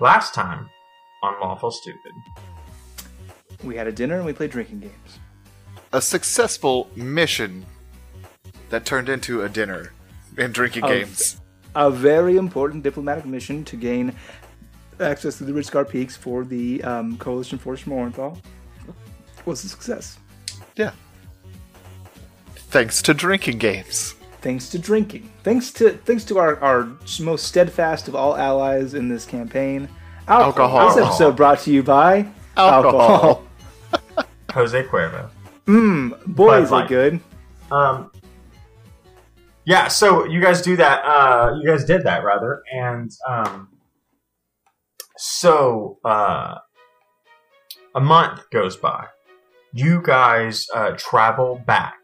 last time on Lawful Stupid? We had a dinner and we played drinking games. A successful mission that turned into a dinner and drinking Oh. games. A very important diplomatic mission to gain access to the Ridgescar Peaks for the um, Coalition Force from Orenthal was a success. Yeah. Thanks to drinking games. Thanks to drinking. Thanks to thanks to our, our most steadfast of all allies in this campaign. Alcohol. This episode brought to you by Alcohol. Jose Cuervo. Boy, Bud is it good. Um, yeah, so you guys do that. Uh, you guys did that rather, and um, so uh, a month goes by. You guys uh, travel back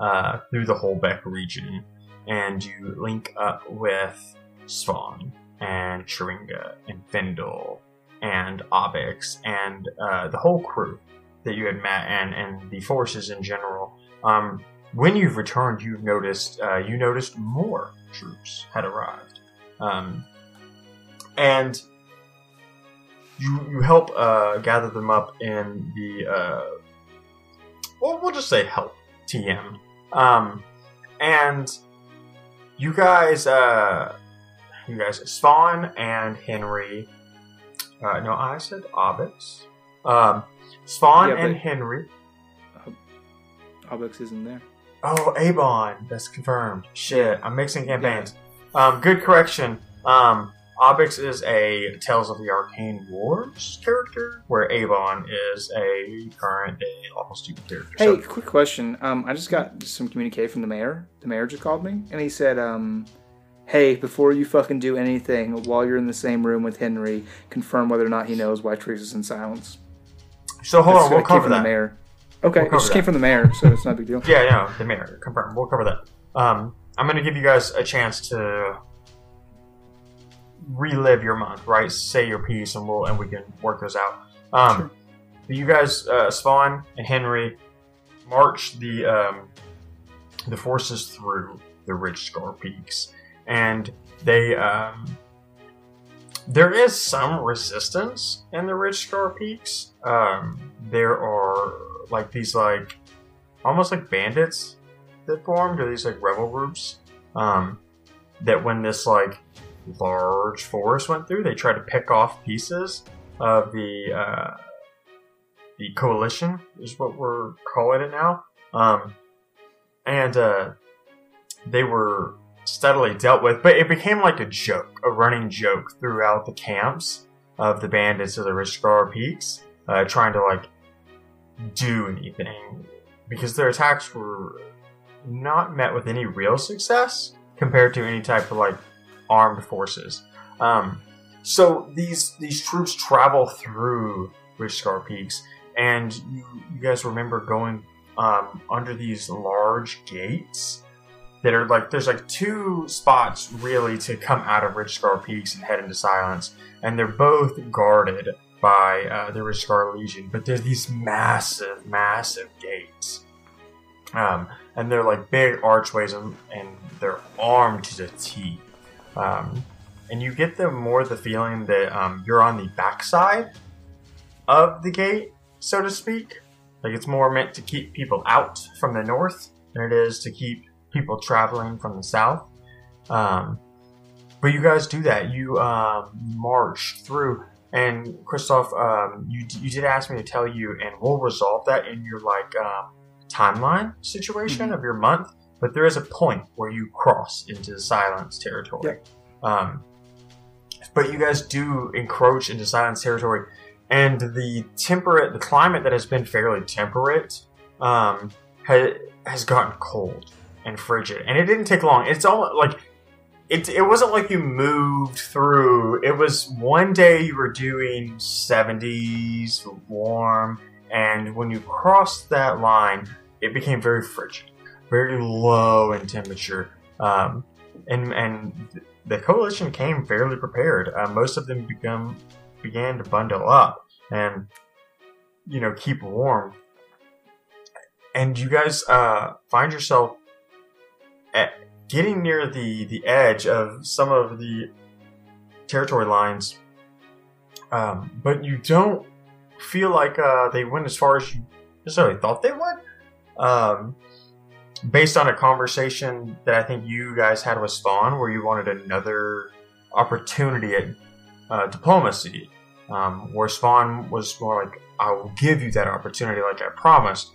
uh, through the Holbeck region, and you link up with Svan and Sharinga and Findle and Obix and uh, the whole crew that you had met, and and the forces in general. Um, when you've returned, you've noticed uh, you noticed more troops had arrived, um, and you you help uh, gather them up in the uh, well, we'll just say help TM, um, and you guys, uh, you guys, Spawn and Henry. Uh, no, I said Obix. Um, Spawn Yeah, and Henry. Obix isn't there. Oh, Avon. That's confirmed. Shit, I'm mixing campaigns. Um, good correction. Um, Obix is a Tales of the Arcane Wars character, where Avon is a current day lawful stupid character. Hey, So, quick question. Um, I just got some communique from the mayor. The mayor just called me, and he said, um, "Hey, before you fucking do anything, while you're in the same room with Henry, confirm whether or not he knows why is in silence." so hold That's on, we'll cover from the that. mayor. Okay, We'll it just cover came from the mayor, so it's not a big deal. Yeah, no, the mayor confirmed. We'll cover that. Um, I'm going to give you guys a chance to relive your month, right? Say your piece, and we'll and we can work those out. Um, Sure. you guys, uh, Spawn and Henry, march the um, the forces through the Ridge Scar Peaks, and they um, there is some resistance in the Ridge Scar Peaks. Um, there are like these like almost like bandits that formed, or these like rebel groups. Um, that when this like large forest went through, they tried to pick off pieces of the uh, the coalition, is what we're calling it now. Um, and uh, they were steadily dealt with, but it became like a joke, a running joke throughout the camps of the bandits of the Rishgar Peaks, uh, trying to like do anything because their attacks were not met with any real success compared to any type of like armed forces. Um, so these these troops travel through Rishgar Peaks, and you, you guys remember going um, under these large gates that are like there's like two spots really to come out of Rishgar Peaks and head into Silence, and they're both guarded by uh, the Rishgar Legion, but there's these massive, massive gates. Um, and they're like big archways and, and they're armed to the teeth. Um, and you get the more the feeling that um, you're on the backside of the gate, so to speak. Like it's more meant to keep people out from the north than it is to keep people traveling from the south. Um, but you guys do that. You um, march through, and Christoph, um, you you did ask me to tell you, and we'll resolve that in your like um, timeline situation of your month. But there is a point where you cross into the silence territory. Um, but you guys do encroach into silence territory, and the temperate, the climate that has been fairly temperate, um, has has gotten cold and frigid, and it didn't take long. It's almost like it. It wasn't like you moved through. It was one day you were doing seventies, warm, and when you crossed that line, it became very frigid, very low in temperature. Um, and and the coalition came fairly prepared. Uh, most of them become began to bundle up and you know keep warm. And you guys uh, find yourself getting near the the edge of some of the territory lines um, but you don't feel like uh, they went as far as you necessarily thought they would. Um, based on a conversation that I think you guys had with Spawn, where you wanted another opportunity at uh, diplomacy, um, where Spawn was more like, I will give you that opportunity like I promised.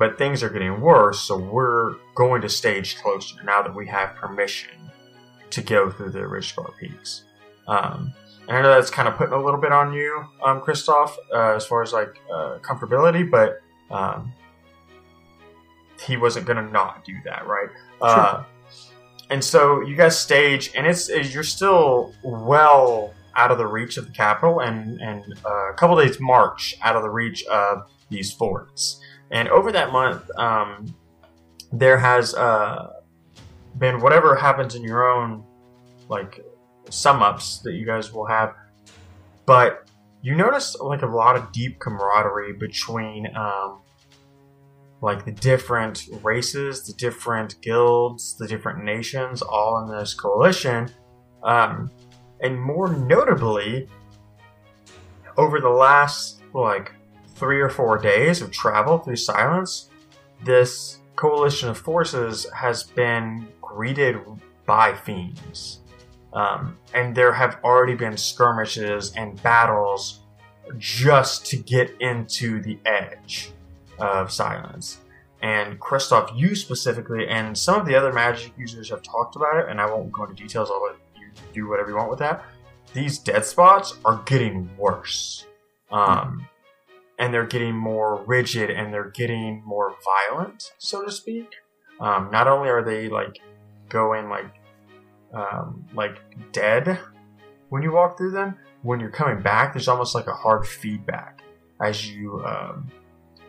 But things are getting worse, so we're going to stage closer now that we have permission to go through the Ridgescar Peaks. Um, and I know that's kind of putting a little bit on you, um, Christoph, uh, as far as like uh, comfortability, but um, he wasn't going to not do that, right? Uh, and so you guys stage, and it's you're still well out of the reach of the capital, and and uh, a couple days march out of the reach of these forts. And over that month, um, there has uh, been whatever happens in your own like sum ups that you guys will have, but you notice like a lot of deep camaraderie between um, like the different races, the different guilds, the different nations, all in this coalition. Um, and more notably, over the last like three or four days of travel through silence, this coalition of forces has been greeted by fiends. Um, and there have already been skirmishes and battles just to get into the edge of silence. And Christoph, you specifically, and some of the other magic users have talked about it, and I won't go into details. I'll let you do whatever you want with that. These dead spots are getting worse. Um, and they're getting more rigid and they're getting more violent, so to speak. Um, not only are they like going like um, like dead when you walk through them, when you're coming back, there's almost like a hard feedback as you um,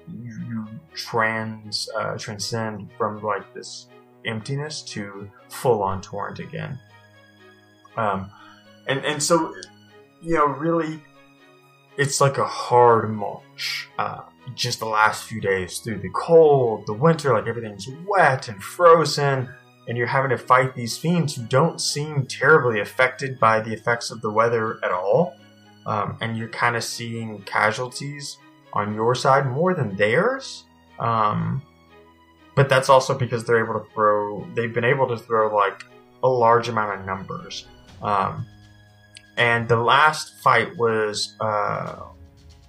you, you trans uh, transcend from like this emptiness to full on torrent again. Um, and and so you know really it's like a hard march. Uh, just the last few days through the cold, the winter, like everything's wet and frozen, and you're having to fight these fiends who don't seem terribly affected by the effects of the weather at all. Um, and you're kind of seeing casualties on your side more than theirs. Um, but that's also because they're able to throw, they've been able to throw like a large amount of numbers. Um, and the last fight was uh,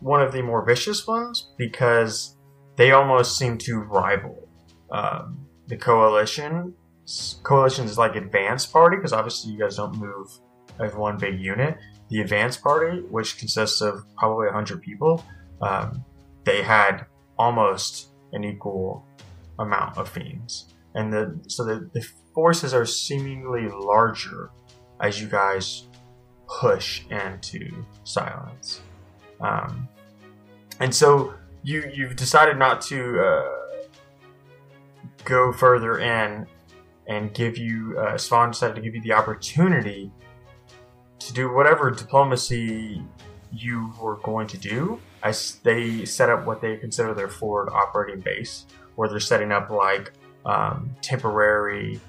one of the more vicious ones because they almost seem to rival um, the coalition. Coalition is like advanced party because obviously you guys don't move as one big unit. The advanced party, which consists of probably 100 people, um, they had almost an equal amount of fiends. And the so the, the forces are seemingly larger as you guys push into silence. Um, and so you you've decided not to uh, go further in and give you uh, Svan decided to give you the opportunity to do whatever diplomacy you were going to do. As they set up what they consider their forward operating base, where they're setting up like um, temporary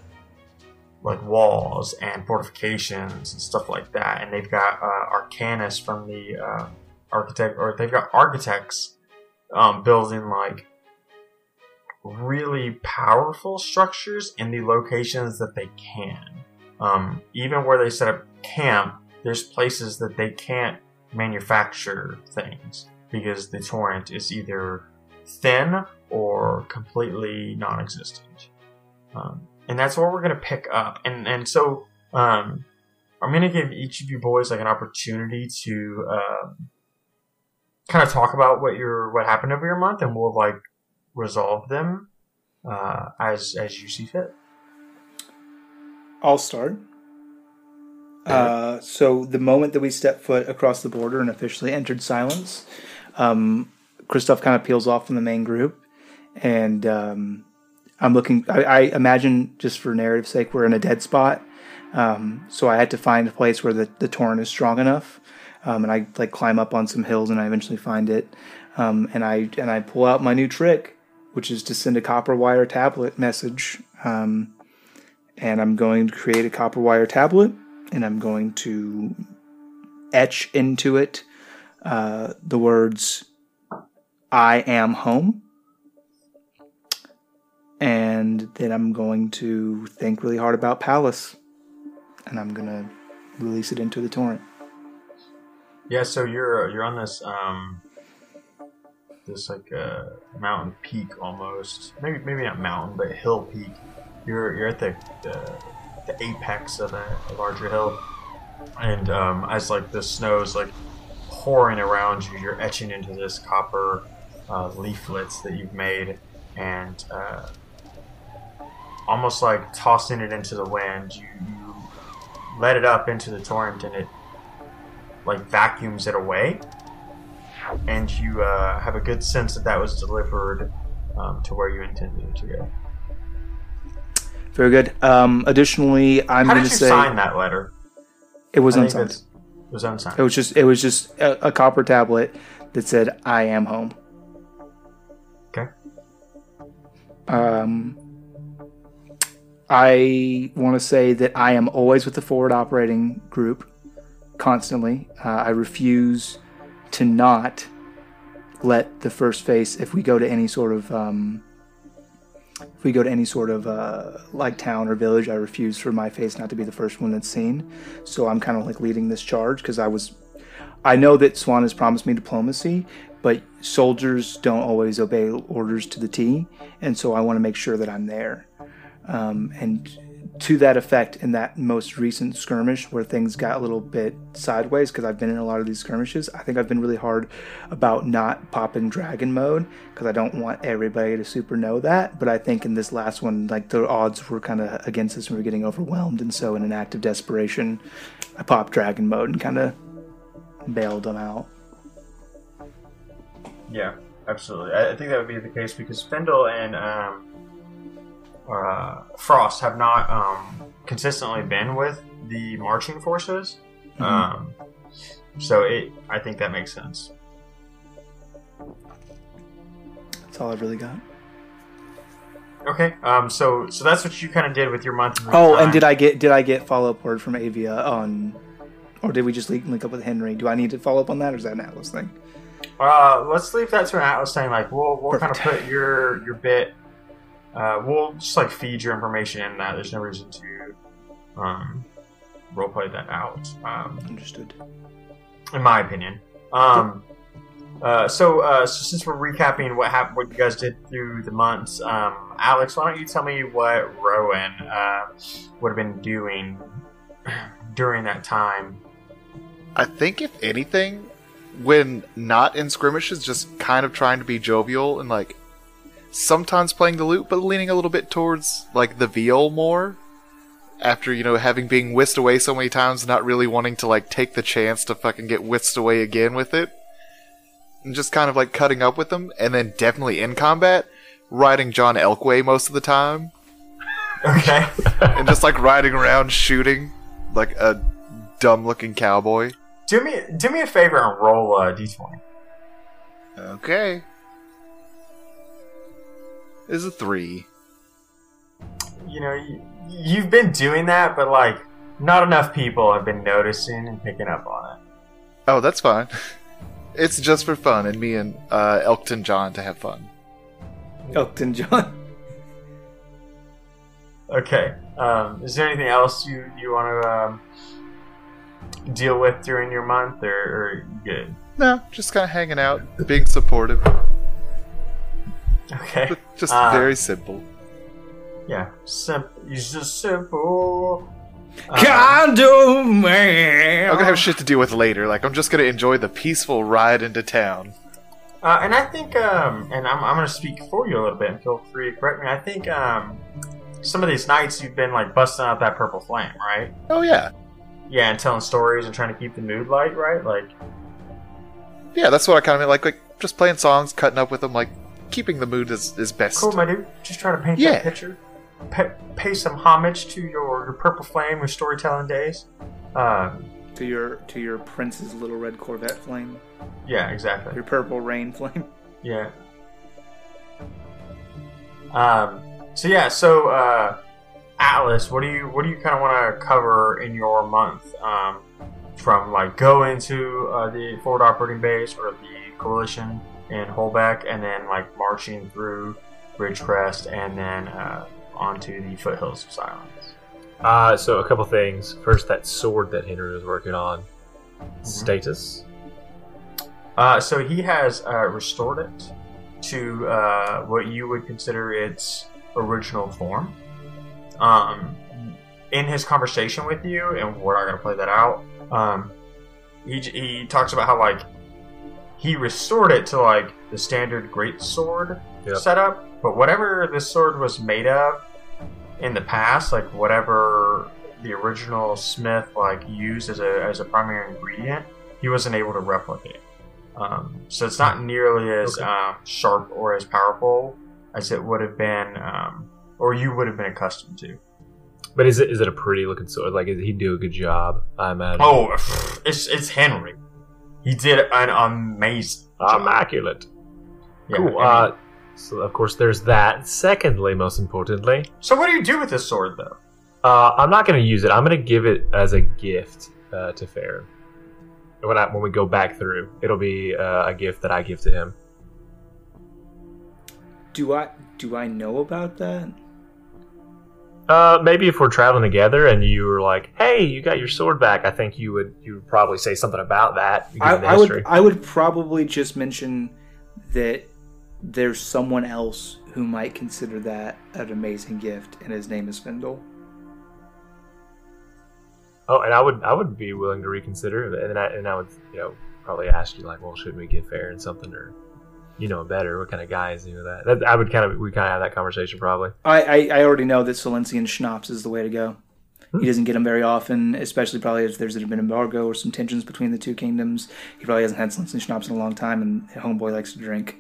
like walls and fortifications and stuff like that. And they've got uh, Arcanus from the uh, architect, or they've got architects um, building like really powerful structures in the locations that they can. Um, even where they set up camp, there's places that they can't manufacture things because the torrent is either thin or completely non-existent. Um, and that's what we're gonna pick up. And and so um, I'm gonna give each of you boys like an opportunity to um, kind of talk about what your what happened over your month, and we'll like resolve them uh, as as you see fit. I'll start. Uh, so the moment that we stepped foot across the border and officially entered silence, um, Christoph kind of peels off from the main group, and um, I'm looking. I, I, imagine just for narrative sake, we're in a dead spot. Um, so I had to find a place where the, the torrent is strong enough, um, and I like climb up on some hills, and I eventually find it, um, and I and I pull out my new trick, which is to send a copper wire tablet message, um, and I'm going to create a copper wire tablet, and I'm going to etch into it uh, the words "I am home," and then I'm going to think really hard about Palace, and I'm gonna release it into the torrent. Yeah, so you're you're on this um this like uh, mountain peak almost. Maybe maybe not mountain, but hill peak. You're you're at the the, the apex of a, a larger hill, and um, as like the snow's like pouring around you, you're etching into this copper uh, leaflets that you've made, and uh, almost like tossing it into the wind. You, you let it up into the torrent, and it like vacuums it away, and you uh, have a good sense that that was delivered um, to where you intended it to go. Very good. Um, additionally, I'm How going did to you say sign that letter? it was unsigned. It was unsigned. It was just it was just a, a copper tablet that said "I am home." Okay. Um, I want to say that I am always with the forward operating group, constantly. Uh, I refuse to not let the first face, if we go to any sort of, um, if we go to any sort of uh, like town or village, I refuse for my face not to be the first one that's seen. So I'm kind of like leading this charge because I was, I know that Swan has promised me diplomacy, but soldiers don't always obey orders to the T, and so I want to make sure that I'm there. Um, and to that effect, in that most recent skirmish where things got a little bit sideways, because I've been in a lot of these skirmishes, I think I've been really hard about not popping dragon mode because I don't want everybody to super know that. But I think in this last one, like the odds were kind of against us and we were getting overwhelmed, and so in an act of desperation, I popped dragon mode and kind of bailed them out. Yeah, absolutely. I, think that would be the case because Fendel and um, uh, Frost have not um, consistently been with the marching forces. Um, so it, I think that makes sense. That's all I've really got. Okay. Um. So so that's what you kind of did with your month. Oh, and did I get did I get follow up word from Avia on, or did we just link, link up with Henry? Do I need to follow up on that, or is that an Atlas thing? Uh, let's leave that to an Atlas thing. Like we'll we'll kind of put your your bit. Uh, we'll just like feed your information in that. There's no reason to um roleplay that out. Um, Understood. in my opinion. Um, uh, so, uh, so since we're recapping what happened, what you guys did through the months, um, Alex, why don't you tell me what Rowan uh, would have been doing during that time? I think if anything, when not in skirmishes, just kind of trying to be jovial and like sometimes playing the lute, but leaning a little bit towards like the viol more. After you know having been whisked away so many times, not really wanting to like take the chance to fucking get whisked away again with it, and just kind of like cutting up with them, and then definitely in combat, riding John Elkway most of the time, Okay. and just like riding around shooting like a dumb looking cowboy. do me do me a favor and roll uh, d20. Okay. Is a three. You know, you, you've been doing that, but like, not enough people have been noticing and picking up on it. Oh, that's fine. It's just for fun, and me and uh, Elkton John to have fun. Elkton John. Okay. Um, is there anything else you you want to um, deal with during your month, or, or good? No, just kind of hanging out, being supportive. Okay. Just Uh, very simple. Yeah, simple. He's just simple. Uh, Kind of man. I'm gonna have shit to deal with later. Like I'm just gonna enjoy the peaceful ride into town. uh, and I think, um, and I'm, I'm going to speak for you a little bit, and feel free to correct me. I think um, some of these nights you've been like busting out that purple flame, right? Oh yeah, Yeah, and telling stories and trying to keep the mood light, right? Like, yeah. That's what I kind of mean. Like like just playing songs, cutting up with them, like keeping the mood is is best. cool, my dude. Just trying to paint Yeah. that picture. Pay, pay some homage to your, your purple flame, your storytelling days. Um, to your to your prince's little red Corvette flame, yeah, exactly. your purple rain flame. Yeah. Um. So yeah. So uh, Atlas, what do you what do you kind of want to cover in your month? Um, from like go into uh, the forward operating base or the coalition in Holbeck, and then like marching through Ridgecrest, and then uh, onto the foothills of Silence. Uh, so a couple things. First, that sword that Henry was working on. Status. Uh, so he has uh, restored it to uh, what you would consider its original form. Um, in his conversation with you, and we're not going to play that out. Um, he he talks about how like he restored it to like the standard great sword Yep. setup, but whatever this sword was made of in the past, like whatever the original smith like used as a as a primary ingredient, he wasn't able to replicate. Um, so it's not nearly as Okay. um, sharp or as powerful as it would have been, um, or you would have been accustomed to. But is it is it a pretty looking sword? Like, did he do a good job? I imagine. Oh, it's it's Henry. He did an amazing job. immaculate. Yeah, cool. I mean- Uh, so of course there's that. Secondly, most importantly, so what do you do with this sword, though? uh, I'm not going to use it. I'm going to give it as a gift uh, to Farron. When I when we go back through, it'll be uh, a gift that I give to him. Do I do I know about that? Uh, maybe if we're traveling together and you were like, "Hey, you got your sword back," I think you would you would probably say something about that. I, I would I would probably just mention that there's someone else who might consider that an amazing gift, and his name is Findle. Oh, and I would I would be willing to reconsider, and I and I would you know probably ask you like, well, should we give Farron something or you know better? What kind of guy is you know that? that I would kind of we kind of have that conversation probably. I, I, I already know that Silencian schnapps is the way to go. Hmm. He doesn't get them very often, especially probably if there's been an embargo or some tensions between the two kingdoms. He probably hasn't had Silencian schnapps in a long time, and Homeboy likes to drink.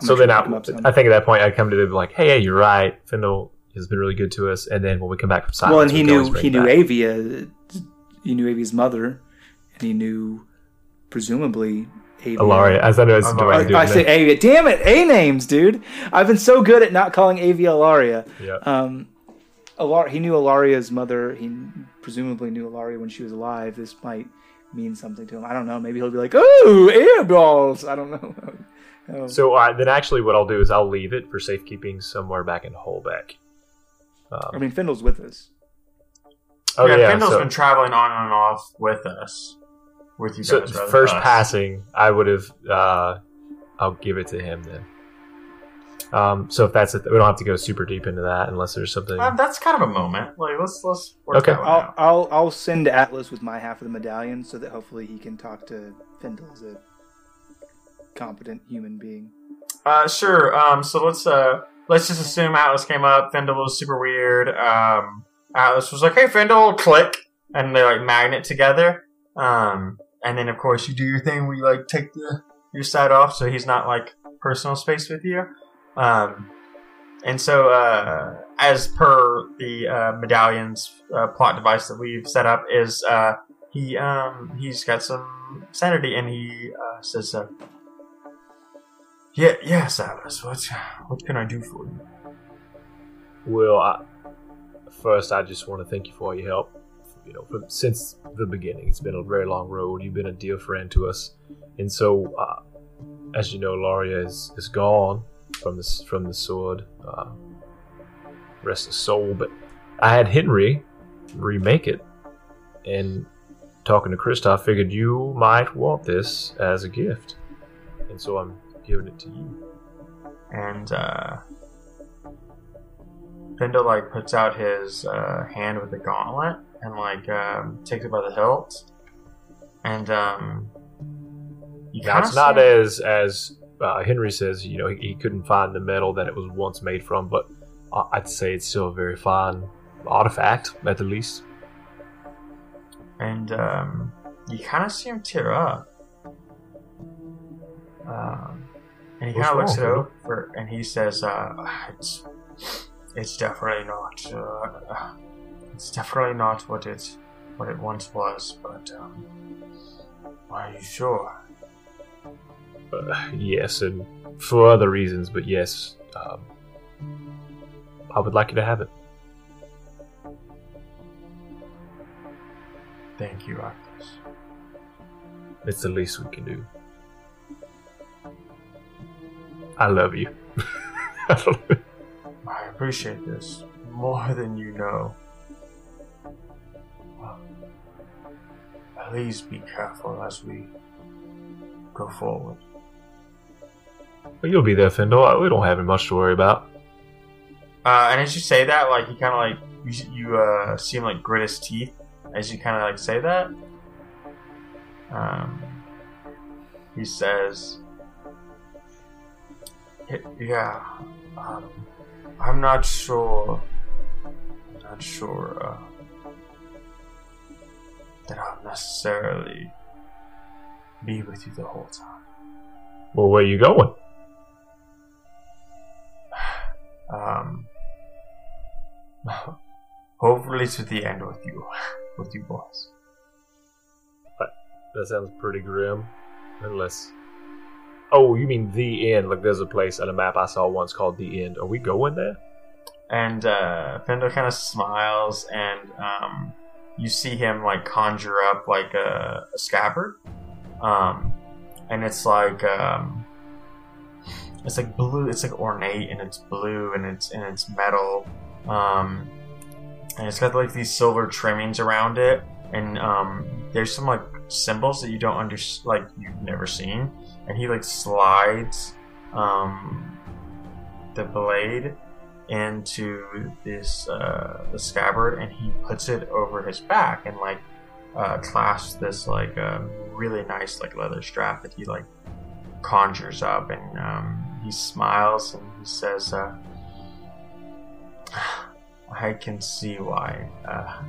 I'm so then I. I think at that point I'd come to them be like, hey, hey, you're right. Findle has been really good to us, and then when we come back from silence, well, and he we can always knew he knew back. Avia, he knew Avia's mother, and he knew presumably Avia. Alaria, as I know, it's Alaria. Dwayne I, I say it. Avia. Damn it, A names, dude. I've been so good at not calling Avia Alaria. Yeah. Um, Alar- he knew Alaria's mother. He presumably knew Alaria when she was alive. This might mean something to him. I don't know. Maybe he'll be like, "Oh, air balls." I don't know. Oh. So uh, then, actually, what I'll do is I'll leave it for safekeeping somewhere back in Holbeck. Um, I mean, Findle's with us. oh yeah, yeah, Kendall's so, been traveling on and off with us, with you so guys. rather than first us. passing, I would have. Uh, I'll give it to him then. Um, so if that's it, we don't have to go super deep into that unless there's something. Um, that's kind of a moment. Like let's let's work Okay. that one I'll, out. I'll I'll send Atlas with my half of the medallion so that hopefully he can talk to Findle as a competent human being. Uh, sure. Um, so let's uh let's just assume Atlas came up. Fendel was super weird. Um, Atlas was like, "Hey, Fendel," click, and they like magnet together. Um, and then of course you do your thing where you like take the your side off, so he's not like personal space with you. Um, and so uh, as per the uh, medallions uh, plot device that we've set up, is uh, he um he's got some sanity, and he uh, says. Uh, yeah, yes, Alice. What what can I do for you? Well, I, first, I just want to thank you for all your help. You know, from, since the beginning, it's been a very long road. You've been a dear friend to us, and so, uh, as you know, Laria is, is gone from this from the sword. Uh, rest his soul. But I had Henry remake it, and talking to Kristoff, figured you might want this as a gift, and so I'm giving it to you. And uh like puts out his uh, hand with the gauntlet and like um, takes it by the hilt. And um you Now it's not as as uh, Henry says. You know, he, he couldn't find the metal that it was once made from, but uh, I'd say it's still a very fine artifact at the least. and um, you kind of see him tear up. Um, and he kind of looks it over, and he says, uh, "It's, it's definitely not. Uh, it's definitely not what it, what it once was. But um, are you sure? Uh, yes, and for other reasons, but yes, um, I would like you to have it. Thank you, Arctus. It's the least we can do. I love you. I appreciate this more than you know. Please be careful as we go forward. But you'll be there, Findle. We don't have much to worry about. Uh, and as you say that, like you kind of like you, you uh, see him like grit his teeth as you kind of like say that. Um, he says, "Yeah, um, I'm not sure. I'm Not sure uh, that I'll necessarily be with you the whole time. Well, where are you going? Um, hopefully to the end with you, with you boys." But That sounds pretty grim. Unless. Oh, you mean the end? Like there's a place on a map I saw once called the end. Are we going there? And uh, Fendo kind of smiles, and um, you see him like conjure up like a, a scabbard, um, and it's like um, it's like blue. It's like ornate, and it's blue, and it's and it's metal, um, and it's got like these silver trimmings around it, and um, there's some like symbols that you don't under like you've never seen, and he like slides um, the blade into this uh, the scabbard and he puts it over his back and like uh, clasps this like um, really nice like leather strap that he like conjures up and um, he smiles and he says uh, I can see why uh,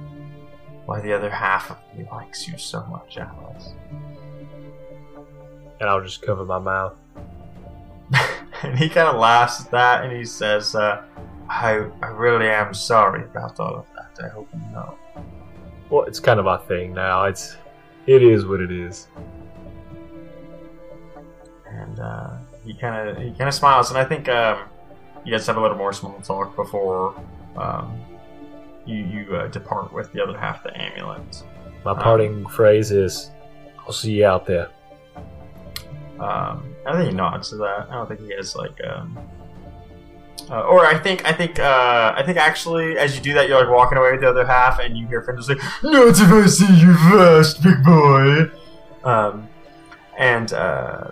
why the other half of me likes you so much Alice And I'll just cover my mouth. and he kind of laughs at that and he says uh, I, I really am sorry about all of that I hope you know Well, it's kind of our thing now. It's it is what it is. and uh, he kind of he kind of smiles, and I think um, you guys have a little more small talk before um, you you uh, depart with the other half of the amulet. My parting phrase is, "I'll see you out there." Um, I think he nods to that. I don't think he has like. Um, uh, or I think I think uh, I think actually, as you do that, you're like walking away with the other half, and you hear just like, "Not if I see you first, big boy." Um, and uh,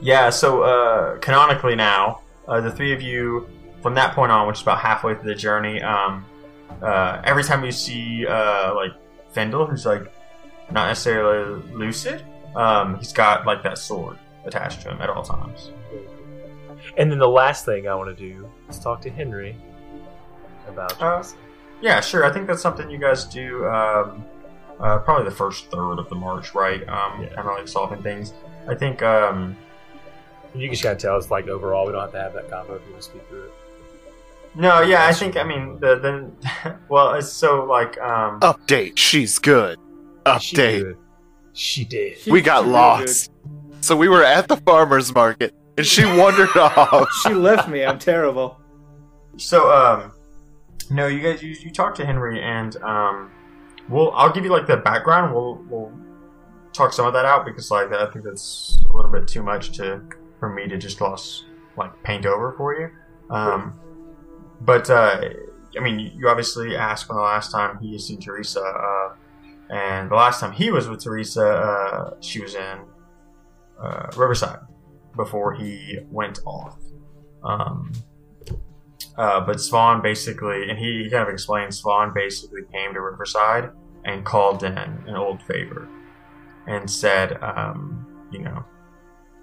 yeah, so uh, canonically now, uh, the three of you, from that point on, which is about halfway through the journey, um, uh, every time you see like Fendel, who's like not necessarily lucid, um, he's got like that sword attached to him at all times. And then the last thing I want to do is talk to Henry about. Uh, Yeah, sure. I think that's something you guys do. Um, uh, probably the first third of the march, right? Um, Yeah. kind of like solving things. I think. Um, you can just kind of tell it's like overall we don't have to have that combo if you want to speak through it. no, yeah, I think. I mean, the the well, it's so like. Um, Update. She's good. She Update. did. She did. We got She lost. So we were at the farmer's market and she wandered off. She left me. I'm terrible. So, um, no, you guys, you, you talk to Henry, and um, we'll I'll give you like the background. We'll we'll talk some of that out because like I think that's a little bit too much to for me to just lost like paint over for you. Um, but uh, I mean, you- you obviously asked when the last time he seen Teresa, uh, and the last time he was with Teresa, uh, she was in uh, Riverside before he went off. Um, uh, but Swan basically, and he, he kind of explained, Swan basically came to Riverside and called in an old favor and said, um, you know,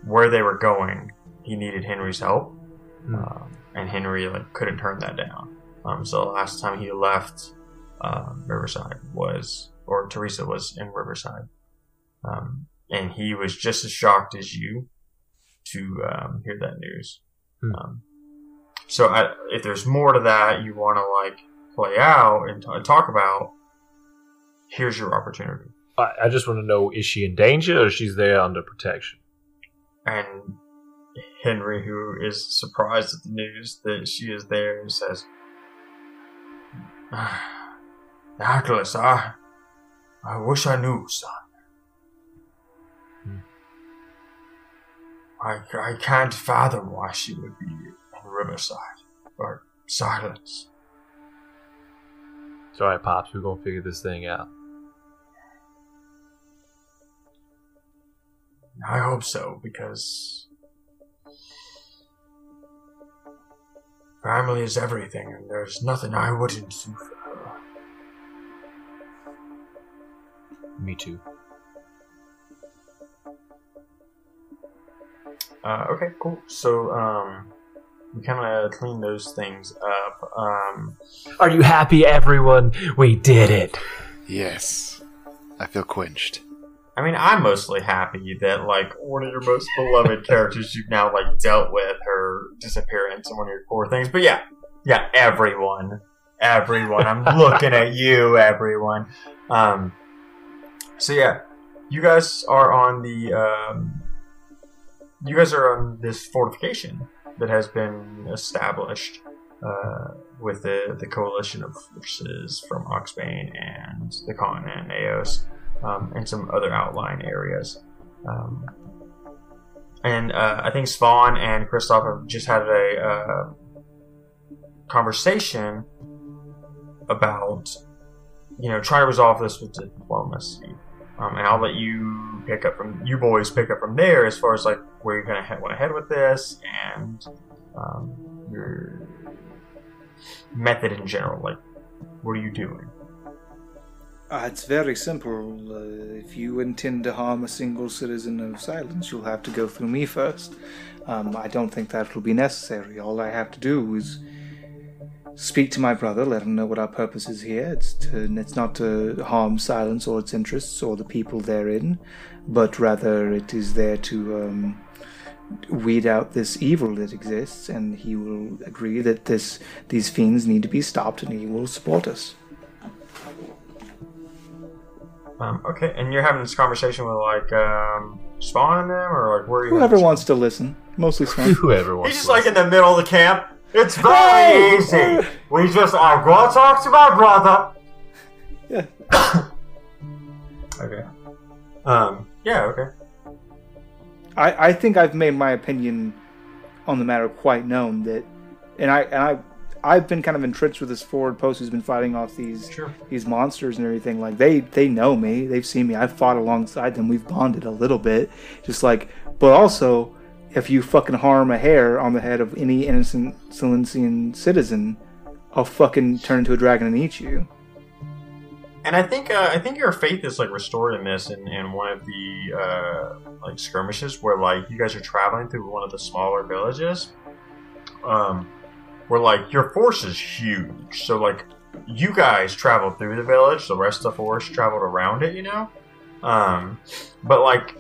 where they were going, he needed Henry's help, Hmm. um, and Henry like couldn't turn that down. Um, so the last time he left um, Riverside was, or Teresa was in Riverside, um, and he was just as shocked as you to um, hear that news. Hmm. Um, so I, if there's more to that you want to like play out and t- talk about, here's your opportunity. I, I just want to know: is she in danger or she's there under protection? And Henry, who is surprised at the news that she is there, says, "Nicholas, I, I wish I knew, son. I, I can't fathom why she would be in Riverside or Silence. It's alright, Pops. We're gonna figure this thing out. I hope so, because family is everything, and there's nothing I wouldn't do for her. Me too. Uh, okay, cool. So, um, we kind of clean those things up. Um, Are you happy, everyone? We did it. Yes. I feel quenched. I mean, I'm mostly happy that like one of your most beloved characters you've now like dealt with her disappearance and one of your core things. But yeah, yeah, everyone, everyone. I'm looking at you, everyone. Um, so yeah, you guys are on the um, you guys are on this fortification that has been established uh, with the the coalition of forces from Oxbane and the continent and Eos um, and some other outlying areas. Um, and uh, I think Spawn and Kristoff have just had a uh, conversation about, you know, trying to resolve this with diplomacy. Um, and I'll let you pick up from you boys pick up from there as far as like where you're gonna he- want to head with this and um, your method in general. Like, what are you doing? Uh, it's very simple. Uh, if you intend to harm a single citizen of Silence, you'll have to go through me first. Um, I don't think that will be necessary. All I have to do is speak to my brother, let him know what our purpose is here. It's to, it's not to harm Silence or its interests or the people therein, but rather it is there to um, weed out this evil that exists. And he will agree that this these fiends need to be stopped, and he will support us. Um, okay, and you're having this conversation with like um, Spawn and them, or like where are you? Whoever wants to listen, mostly Swan. Whoever wants. He's just to like in the middle of the camp. It's very Hey! easy. We just I go talk to my brother. Yeah. Okay. Um. Yeah. Okay. I, I think I've made my opinion on the matter quite known that, and I and I I've been kind of entrenched with this forward post who's been fighting off these Sure. these monsters and everything. Like they they know me, they've seen me. I've fought alongside them. We've bonded a little bit, just like. But also, if you fucking harm a hair on the head of any innocent Silencian citizen, I'll fucking turn into a dragon and eat you. And I think uh, I think your faith is like restored in this in, in one of the uh, like skirmishes where like you guys are traveling through one of the smaller villages. Um, where like your force is huge, so like you guys traveled through the village, the rest of the force traveled around it, you know. Um, but like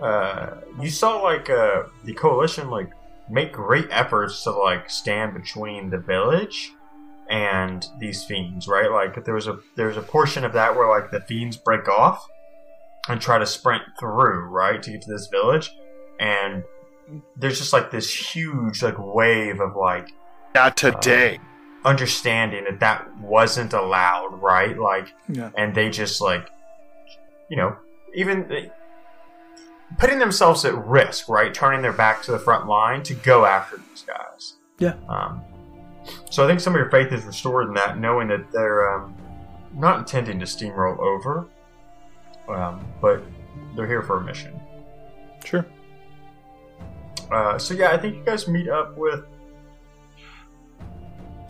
uh, you saw like uh, the coalition like make great efforts to like stand between the village and these fiends, right? Like there was a there's a portion of that where like the fiends break off and try to sprint through, right, to get to this village, and there's just like this huge like wave of like Not today. understanding that that wasn't allowed, right? Like, Yeah. and they just like, you know, even they- putting themselves at risk, right? Turning their back to the front line to go after these guys. Yeah. Um, so I think some of your faith is restored in that, knowing that they're um, not intending to steamroll over, um, but they're here for a mission. Sure. Uh, so yeah, I think you guys meet up with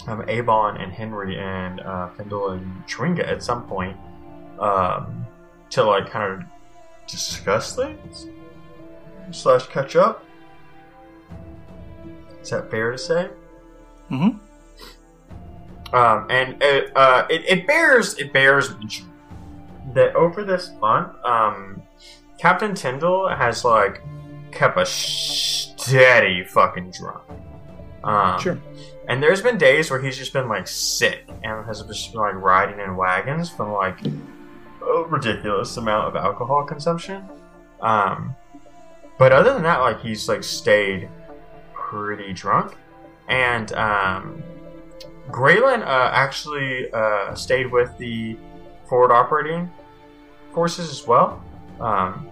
um, Avon and Henry and uh, Fendel and Tringa at some point um, to like kind of discuss things slash catch up. Is that fair to say? Mm-hmm. Um, and it, uh, it, it bears it bears mention that over this month, um, Captain Tyndall has like kept a steady fucking drunk. Um, Sure. And there's been days where he's just been like sick and has just been like riding in wagons from like a ridiculous amount of alcohol consumption. Um, but other than that, like he's like stayed pretty drunk, and um, Graylin uh, actually uh, stayed with the forward operating forces as well. Um,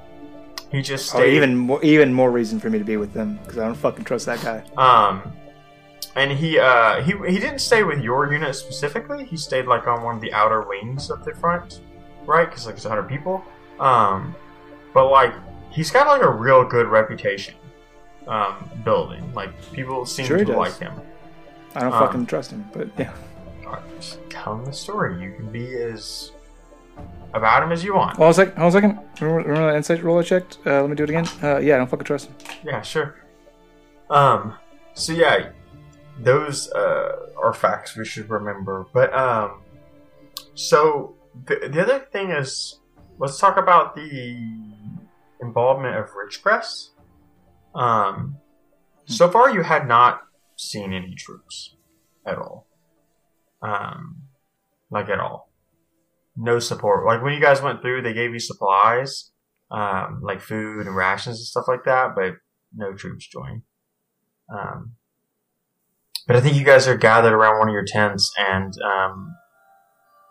he just Oh, even more, even more reason for me to be with them because I don't fucking trust that guy. Um, and he uh he he didn't stay with your unit specifically. He stayed like on one of the outer wings of the front, right? Because like it's hundred people. Um, but like he's got like a real good reputation. Um, building like people seem Sure to like him. I don't Um, fucking trust him, but yeah. Just Tell him the story. You can be as about him as you want. Hold on a second. Hold on a second. Remember, remember that insight roll I checked? Uh, let me do it again. Uh, yeah, I don't fucking trust him. Yeah, sure. Um, so yeah, those uh, are facts we should remember. But um, so the, the other thing is, let's talk about the involvement of Ridgecrest. Um, so far you had not seen any troops at all. Um, like at all. No support. Like when you guys went through, they gave you supplies, um, like food and rations and stuff like that, but no troops joined. Um, but I think you guys are gathered around one of your tents, and um,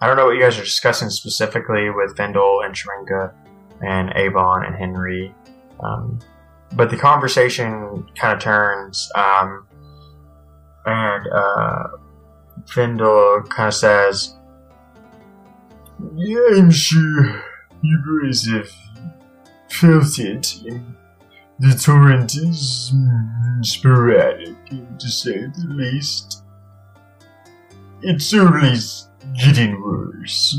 I don't know what you guys are discussing specifically with Fendel and Shrinka and Avon and Henry. Um, but the conversation kind of turns, um, and uh, Fendel kind of says, "Yeah, I'm sure you guys have felt it. The torrent is sporadic, to say the least. It's only getting worse."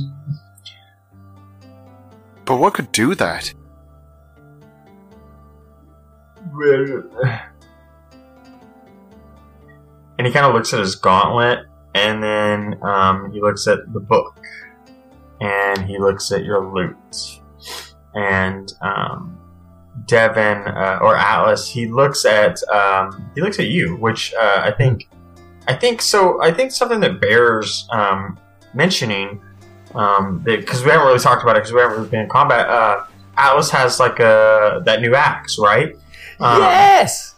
But what could do that? Well, and he kind of looks at his gauntlet, and then um, he looks at the book, and he looks at your loot, and um, Devin uh, or Atlas, he looks at um, he looks at you, which uh, I think, I think so. I think something that bears um, mentioning um, because we haven't really talked about it because we haven't really been in combat. Uh, Atlas has like a that new axe, right? Um, yes.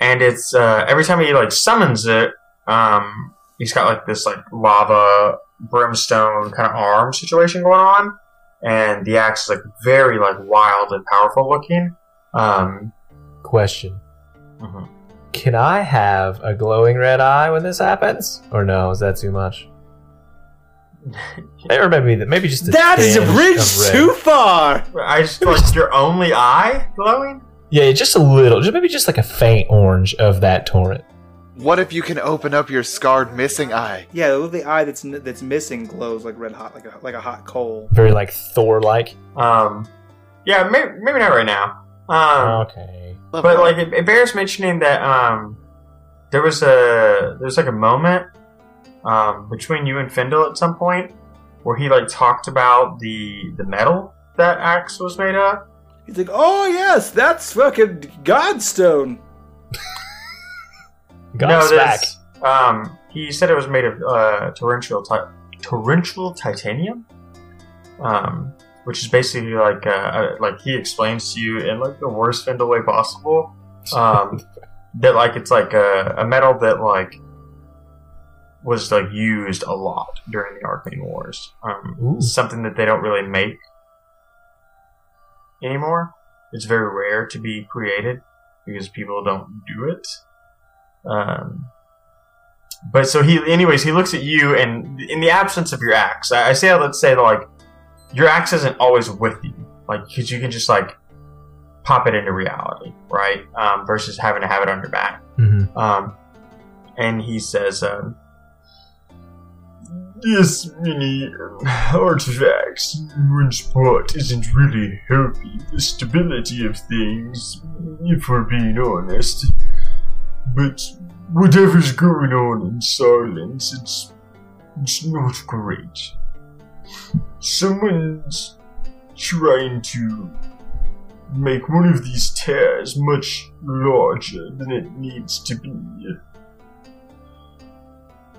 and it's uh, every time he like summons it, um, he's got like this like lava brimstone kind of arm situation going on, and the axe is like very like wild and powerful looking. Um, Question: mhm. Can I have a glowing red eye when this happens, or no? Is that too much? Or maybe maybe just a That is a bridge too far! I just like your only eye glowing. Yeah, just a little, just maybe just like a faint orange of that torrent. What if you can open up your scarred missing eye? Yeah, the the eye that's that's missing glows like red hot, like a like a hot coal. Very like Thor-like. Um, yeah, maybe, maybe not right now. Um, Okay. But like it, it bears mentioning that um, there was a there was like a moment um, between you and Findle at some point where he like talked about the the metal that axe was made of. He's like, oh yes, that's fucking Godstone. God's back. this, um, he said it was made of uh, torrential ti- torrential titanium, um, which is basically like uh, uh, like he explains to you in like the worst Findle way possible. um, that like it's like a, a metal that like was like used a lot during the Arcane Wars. Um, something that they don't really make anymore. It's very rare to be created because people don't do it. Um, but so he, anyways, he looks at you, and in the absence of your axe, I, I say, let's say, like your axe isn't always with you, like because you can just like pop it into reality, right? Um, versus having to have it on your back. Mhm. Um, and he says, um, This um, artifacts in one spot isn't really helping the stability of things, if we're being honest. But whatever's going on in silence, it's, it's not great. Someone's trying to make one of these tears much larger than it needs to be.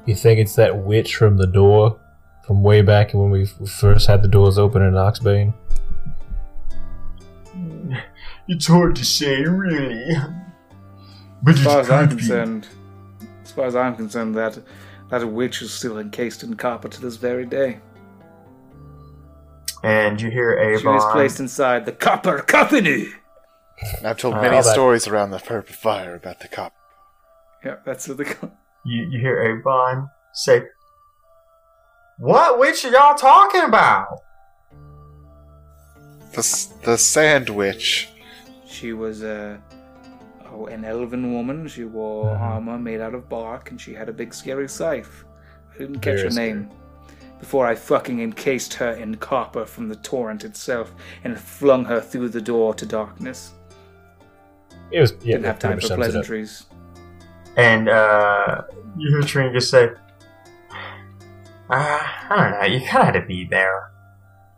You think it's that witch from the door from way back when we first had the doors open in Oxbane? It's hard to say, really. But As far as I'm be. concerned, as far as I'm concerned, that that witch is still encased in copper to this very day. And you hear She was Avon. placed inside the Copper Company. I've told Uh, many all that- stories around the purple fire about the cop. Yeah, that's what they call. You, you hear Avon say, What witch are y'all talking about? The, s- the sandwich. She was a oh, an elven woman. She wore Mhm. armor made out of bark, and she had a big scary scythe. I didn't catch Very her name before I fucking encased her in copper from the torrent itself and flung her through the door to darkness. It was yeah. Didn't have time for much it pleasantries. And uh, you hear Tringus say, uh, I don't know, you kind of had to be there.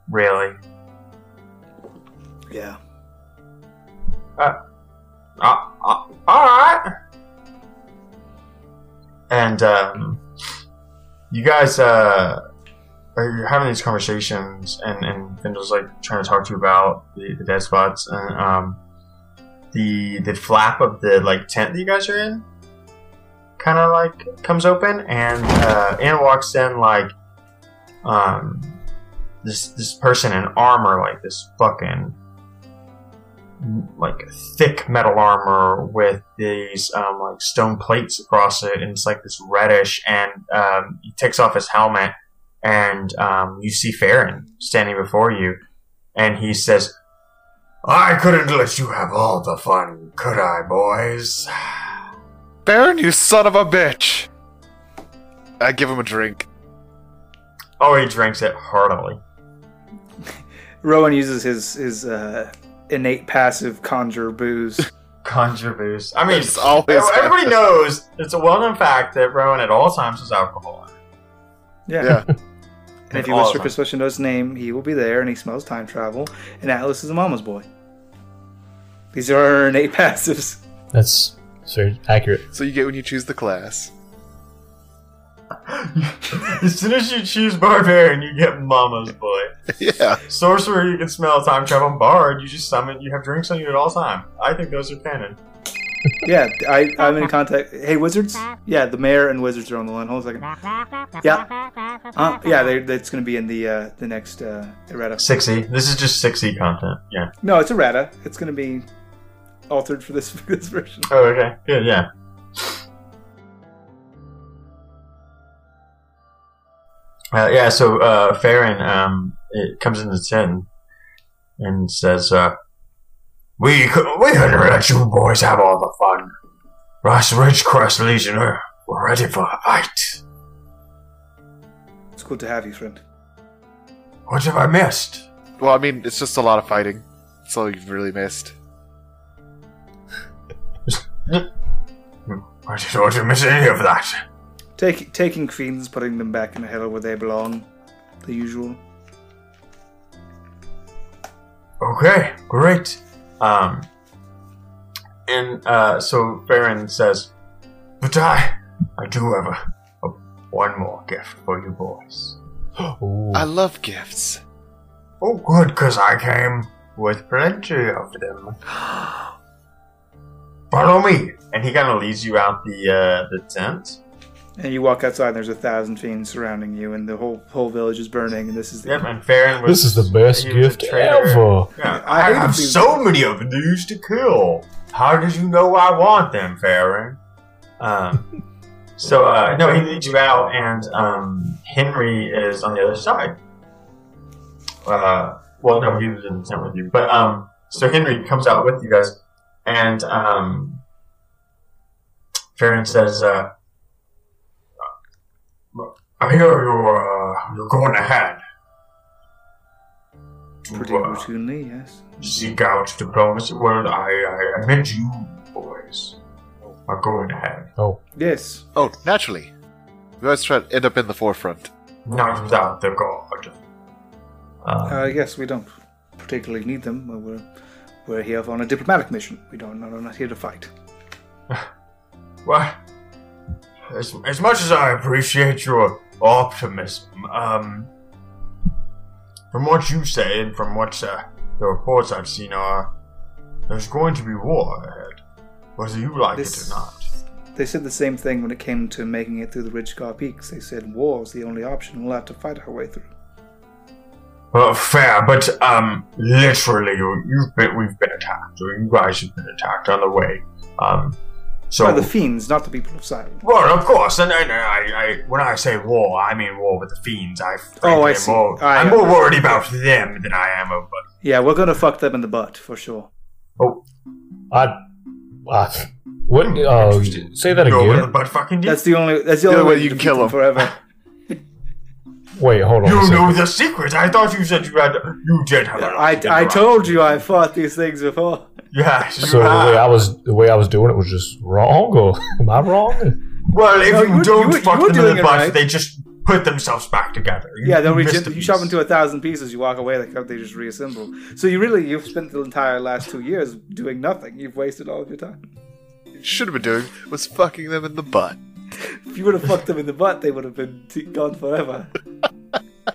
Really. Yeah. Uh, uh, alright. And, um, you guys, uh, are having these conversations, and, and Findel's like trying to talk to you about the, the dead spots, and, um, the, the flap of the, like, tent that you guys are in kind of, like, comes open, and, uh, walks in, like, um, this, this person in armor, like, this fucking, like thick metal armor with these um, like stone plates across it, and it's like this reddish. And um, he takes off his helmet, and um, you see Farron standing before you, and he says, "I couldn't let you have all the fun, could I, boys?" Baron, you son of a bitch! I give him a drink. Oh, he drinks it heartily. Rowan uses his his uh, innate passive conjure booze. Conjure booze. I mean, It's always everybody knows it's a well-known fact that Rowan at all times is alcohol. Yeah. Yeah. And if you All wish of to them. his name, he will be there, and he smells time travel. And Atlas is a mama's boy. These are our innate passives. That's it's accurate. So you get when you choose the class. as soon as you choose barbarian, you get mama's boy. yeah. Sorcerer, you can smell time travel. Bard, you just summon. You have drinks on you at all time. I think those are canon. Yeah, I, I'm in contact. Hey, wizards? Yeah, the mayor and wizards are on the line. Hold on a second. Yeah. Uh, yeah, they, that's going to be in the uh, the next uh, errata. Sixty. This is just sixty content. Yeah. No, it's errata. It's going to be altered for this this version. Oh, okay. Good. Yeah. Uh, yeah. So uh, Farron um, it comes into the tent and says, uh, "We cou- we couldn't let you boys have all the fun. Ross Ridgecrest Legion are we're ready for a fight. It's good to have you, friend. What have I missed?" Well, I mean, it's just a lot of fighting. That's all you've really missed. I didn't want to miss any of that. Take, taking fiends, putting them back in the hell where they belong. The usual. Okay, great. Um, and uh, so Farron says, "But I, I do have a, a one more gift for you boys. Ooh. I love gifts. Oh, good, cause I came with plenty of them. Follow me." And he kind of leads you out the uh, the tent. And you walk outside, and there's a thousand fiends surrounding you, and the whole whole village is burning, and this is the Yep, and Farron was. this is the best he was a gift traitor. ever. Yeah, I I, have these so guys. many of these to kill. How did you know I want them, Farron? Um, so uh, no, he leads you out, and um, Henry is on the other side. Uh, well, no, he was in the tent with you, but um, so Henry comes out with you guys, and um, Farron says, uh, "I hear you're uh, you're going ahead." to, pretty uh, routinely, yes. seek out diplomacy. Well, I, I, I meant you boys are going ahead, Oh, Yes. Oh, naturally. We always try to end up in the forefront. not without the guard. Um, Uh, yes, we don't particularly need them. but We're we're here on a diplomatic mission. We don't. We're not here to fight. well, as, as much as I appreciate your optimism, um, from what you say and from what uh, the reports I've seen are, there's going to be war ahead, whether you like This- it or not. They said the same thing when it came to making it through the Ridge Scar Peaks. They said war is the only option. We'll have to fight our way through. Well, fair, but um, literally, you- you've been we've been attacked, or you guys have been attacked on the way. Um, so By the fiends, not the people of Silent. well, of course, and, and I, I, when I say war, I mean war with the fiends. I Oh, I frankly am see. More, I I'm more worried about them than I am about. Yeah, we're gonna fuck them in the butt for sure. Oh, I, I what? Oh, say that no, again. but fucking That's the only. That's the only way you can kill them forever. Wait, hold on. You know the secret. I thought you said you had. You did have. a I, secret, I told you I fought these things before. Yes, you So the have. way I was, the way I was doing it was just wrong, or am I wrong? Well, if No, you, you- don't you- you fuck were them in the butt, right. they just put themselves back together. You- Yeah, they'll you re- missed a you shove piece. them to a thousand pieces. You walk away, like they just reassemble. So you really you've spent the entire last two years doing nothing. You've wasted all of your time. Should have been doing was fucking them in the butt. If you would have fucked them in the butt, they would have been t- gone forever.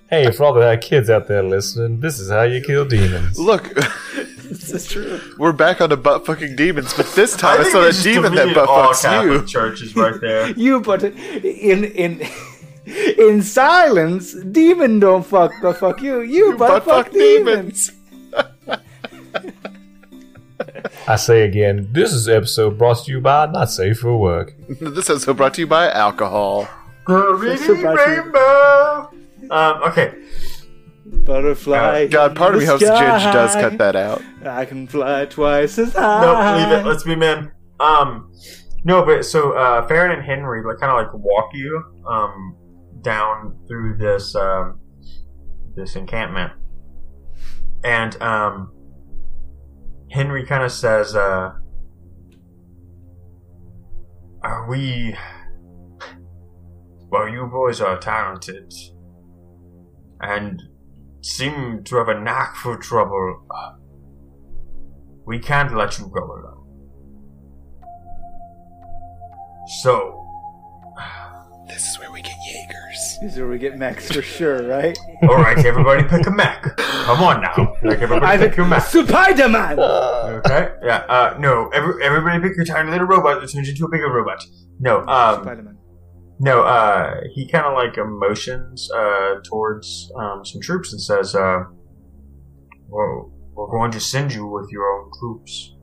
Hey, for all the kids out there listening, this is how you kill demons. Look, this is true. we're back on the butt fucking demons, but this I time it's think not we a just demon that deleted butt all fucks Catholic you. churches right there. You, but in in in silence, demon don't fuck, but fuck you. You, You butt, fuck, demons. I say again, this is episode brought to you by Not Safe for Work. This episode brought to you by alcohol. Pretty so bad you- rainbow. Um, okay. Butterfly. God, part of me in the hopes Ginge does cut that out. I can fly twice as high. No, leave it. Let's be men. Um, no, but so uh, Farron and Henry like kind of like walk you um down through this um this encampment, and um Henry kind of says, uh, "Are we? Well, you boys are talented, and seem to have a knack for trouble." We can't let you go alone. So, This is where we get Jaegers. This is where we get mechs for sure, right? alright, everybody pick a mech. Come on now. Like, everybody I pick your mech. Spider Man. Okay? Yeah, uh, no. Every, everybody pick your tiny little robot that turns into a bigger robot. No, um, Spider Man. no, uh, he kind of like motions, uh, towards, um, some troops and says, uh, well, we're going to send you with your own troops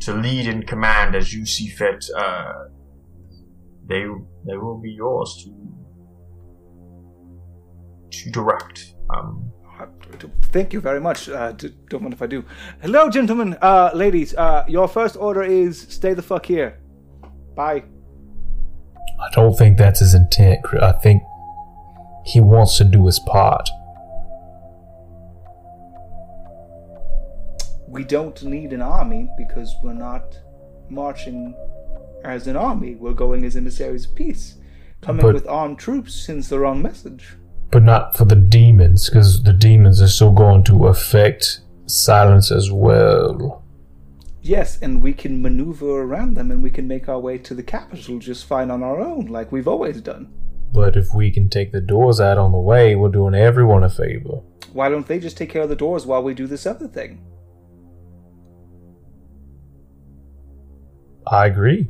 to lead and command as you see fit. Uh, they they will be yours to to direct. Um, Thank you very much. Uh, d- don't mind if I do. Hello, gentlemen, uh, ladies. Uh, your first order is stay the fuck here. Bye. I don't think that's his intent. Chris. I think he wants to do his part. We don't need an army because we're not marching as an army. We're going as emissaries of peace. Coming But- with armed troops sends the wrong message. But not for the demons, because the demons are still going to affect silence as well. Yes, and we can maneuver around them and we can make our way to the capital just fine on our own, like we've always done. But if we can take the doors out on the way, we're doing everyone a favor. Why don't they just take care of the doors while we do this other thing? I agree.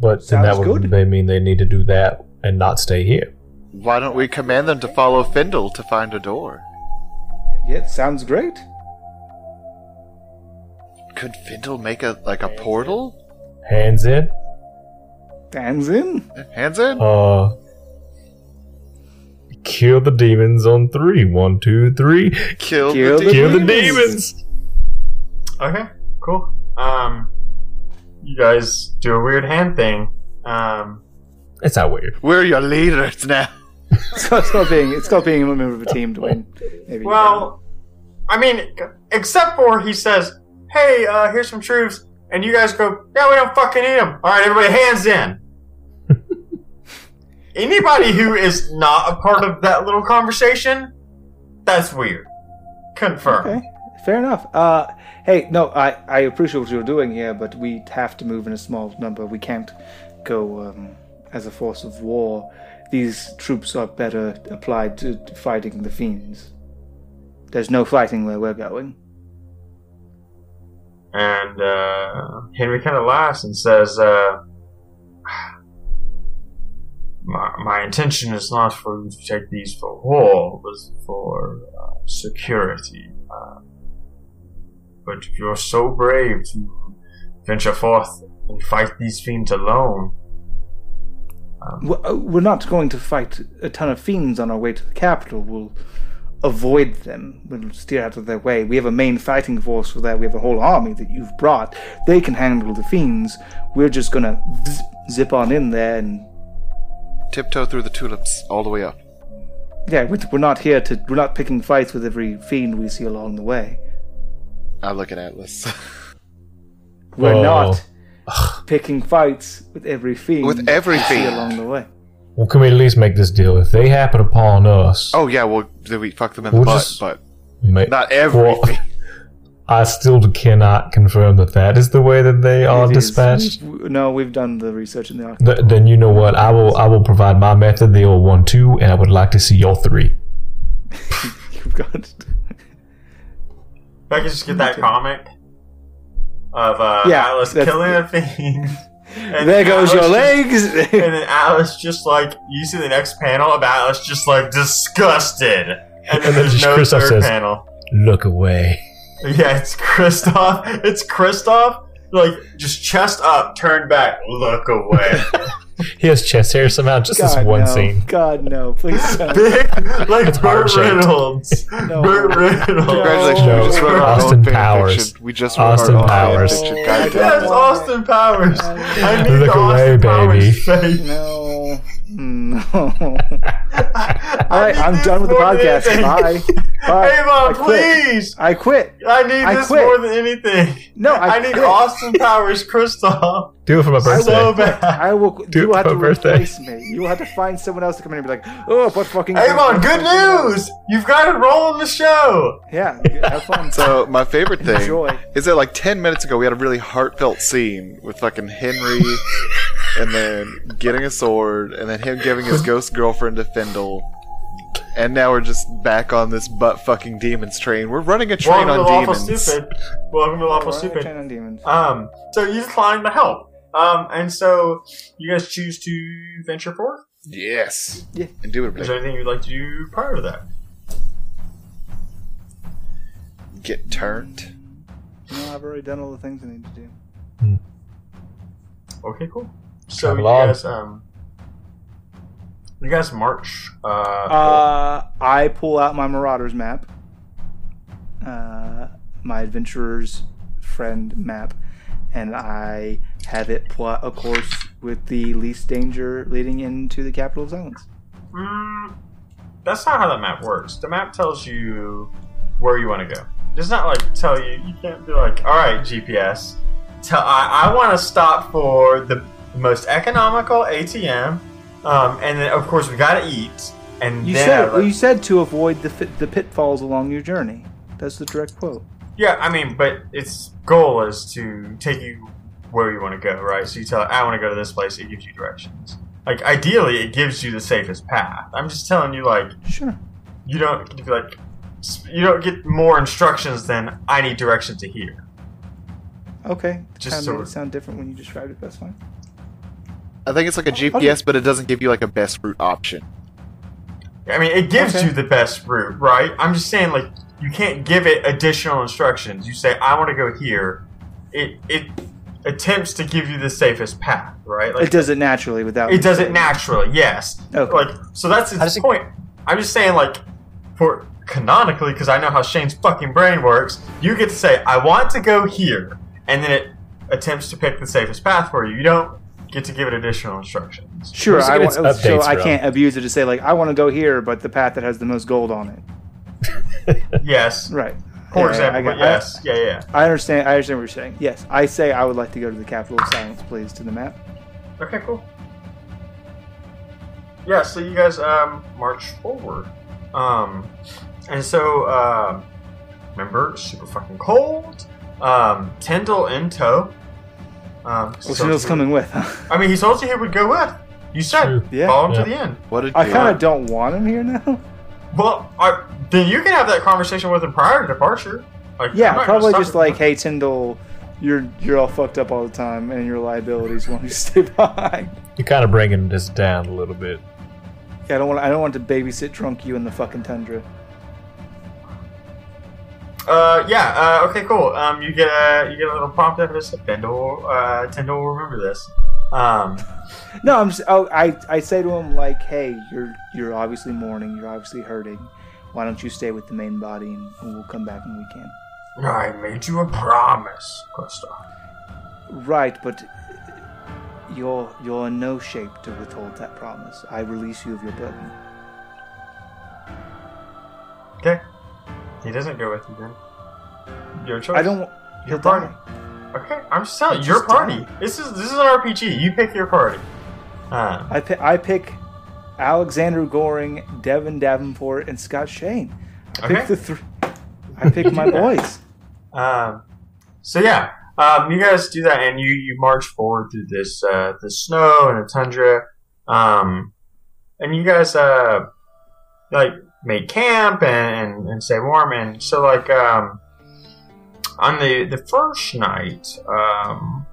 But then that would good. they mean they need to do that and not stay here. Why don't we command them to follow Findle to find a door? Yeah, it sounds great. Could Findle make a like a portal? Hands in. Hands in. Hands in? Uh. Kill the demons on three. One, two, three. Kill, Kill the, the Kill the demons. demons. okay, cool. Um, you guys do a weird hand thing. Um, It's not weird. We're your leaders now. So it's not being it's not being a member of a team, Dwayne. Maybe. well, I mean, except for he says, "Hey, uh, here's some troops," and you guys go, "Yeah, we don't fucking need them." All right, everybody, hands in. Anybody who is not a part of that little conversation, that's weird. Confirm. Okay, fair enough. Uh, hey, no, I, I appreciate what you're doing here, but we have to move in a small number. We can't go um, as a force of war. These troops are better applied to fighting the fiends. There's no fighting where we're going. And uh, Henry kind of laughs and says, uh, my, my intention is not for you to take these for war, but for uh, security. Uh, but if you're so brave to venture forth and fight these fiends alone, W- uh, We're not going to fight a ton of fiends on our way to the capital. We'll avoid them. We'll steer out of their way. We have a main fighting force for that. We have a whole army that you've brought. They can handle the fiends. We're just gonna zip on in there and Tiptoe through the tulips all the way up. yeah, we're, we're not here to. We're not picking fights with every fiend we see along the way. I look at Atlas. We're Oh. not picking fights with every fiend With every fiend. along the way. Well, can we at least make this deal? If they happen upon us, oh yeah, well then we fuck them in the We'll butt, just- but ma- not every. Well, I still cannot confirm that that is the way that they are It is. dispatched. We've- No, we've done the research in the archive. Th- then you know what? I will. I will provide my method, the old one two, and I would like to see your three. You've got. If I could just get that comic of uh, Yeah, Atlas that's- killing a fiend. and there goes your Atlas just- legs. and then Atlas just like you see the next panel of Atlas just like disgusted, and then, then there's just no Kristoff third says- panel. Look away. Yeah, it's Kristoff. It's Kristoff, like just chest up, turned back, look away. He has chest hair somehow. Just this one no. scene. God no, please don't. Big, like It's Burt heart-shaped. Reynolds. No. Burt Reynolds. Congratulations, No. we just wrote Austin Powers. We just wrote Austin our Powers. fan fiction. No. God Yeah, damn. it's Austin Powers. I need Look the away, Austin baby. Powers face. No. No. All I right, need I'm done with the podcast. Bye. Bye. Hey, I Mom, quit. please. I quit. I need I this quit. more than anything. No, I, I, need. Austin Powers Crystal. Do it for my birthday. so bad. I will. Do you will it have for to my birthday. replace me. You will have to find someone else to come in and be like, "Oh, what fucking." Hey, Mom, good news! You've got a role in the show. Yeah, have fun. So my favorite thing Enjoy. is that like ten minutes ago we had a really heartfelt scene with fucking Henry, and then getting a sword, and then him giving his ghost girlfriend to Findle, and now we're just back on this butt fucking demons train. We're running a train Welcome to on Lawful demons. Stupid. Welcome to Lawful Stupid. Chain on demons. Um, so you declined the help. Um, and so you guys choose to venture forth. Yes. Yeah. Is Indubitably. there anything you'd like to do prior to that? Get turned. No, I've already done all the things I need to do. Okay, cool. So Travel you on. guys, um, you guys march. Uh, Uh, I pull out my Marauders map, uh, my Adventurer's Friend map, and I have it plot a course with the least danger leading into the capital of silence. Mm, that's not how that map works. The map tells you where you want to go. It does not like tell you. You can't be like, all right, GPS. Tell I, I want to stop for the most economical ATM, um, and then of course we got to eat. And You then said you said to avoid the fit, the pitfalls along your journey. That's the direct quote. yeah, I mean, but its goal is to take you where you want to go, right? So you tell, it, I want to go to this place. It gives you directions. Like ideally, it gives you the safest path. I'm just telling you, like Sure. you don't get to be like you don't get more instructions than I need direction to hear. Okay. Just kind so- of made it sound different when you described it. That's fine. I think it's like a GPS, but it doesn't give you like a best route option. I mean, it gives Okay. you the best route, right? I'm just saying, like you can't give it additional instructions. You say I want to go here. It it attempts to give you the safest path, right? Like it does it naturally without. it does it naturally, yes. Okay. Like so that's its just- point. I'm just saying, like for canonically, because I know how Shane's fucking brain works. You get to say I want to go here, and then it attempts to pick the safest path for you. You don't get to give it additional instructions. Sure, I want, its so I from. can't abuse it to say like I want to go here, but the path that has the most gold on it. Yes, Right. for Yeah, example. I, but got- yes, yeah, yeah. I, I understand. I understand what you're saying. Yes, I say I would like to go to the capital of silence, please, to the map. Okay, cool. Yeah, so you guys um, march forward. Um, and so, um, remember, super fucking cold. Um, Tyndall in tow. Um, Well, so- Sindle's coming with. I mean, he told you he would go with. You said, True. Yeah. follow him Yeah. to the end. What did I kind of don't want him here now. Well, I, then you can have that conversation with him prior to departure. Like, Yeah, probably just you. like, hey, Tyndall, You're you're all fucked up all the time, and your liabilities want you to stay behind. You're kind of bringing this down a little bit. Yeah, I don't want I don't want to babysit drunk you in the fucking tundra. Uh, yeah. Uh, okay, cool. Um, you get a you get a little prompt after this. Tendal, uh, Tendal will remember this. Um, No, I'm just. Oh, I I say to him like, hey, you're you're obviously mourning. You're obviously hurting. Why don't you stay with the main body, and, and we'll come back when we can. I made you a promise, Gustav. Right, but you're you're in no shape to withhold that promise. I release you of your burden. Okay. He doesn't go with you then. Your choice. I don't. Your He'll party. die. Okay, I'm just telling you, your party. die. This is this is an RPG. You pick your party. Um, I pick. I pick Alexander Goring, Devin Davenport, and Scott Shane. I pick Okay. the three. I pick my boys. Um, so yeah, um, you guys do that, and you you march forward through this uh, the snow and the tundra, um, and you guys uh, like make camp and, and, and stay warm, and so like um, on the the first night, um,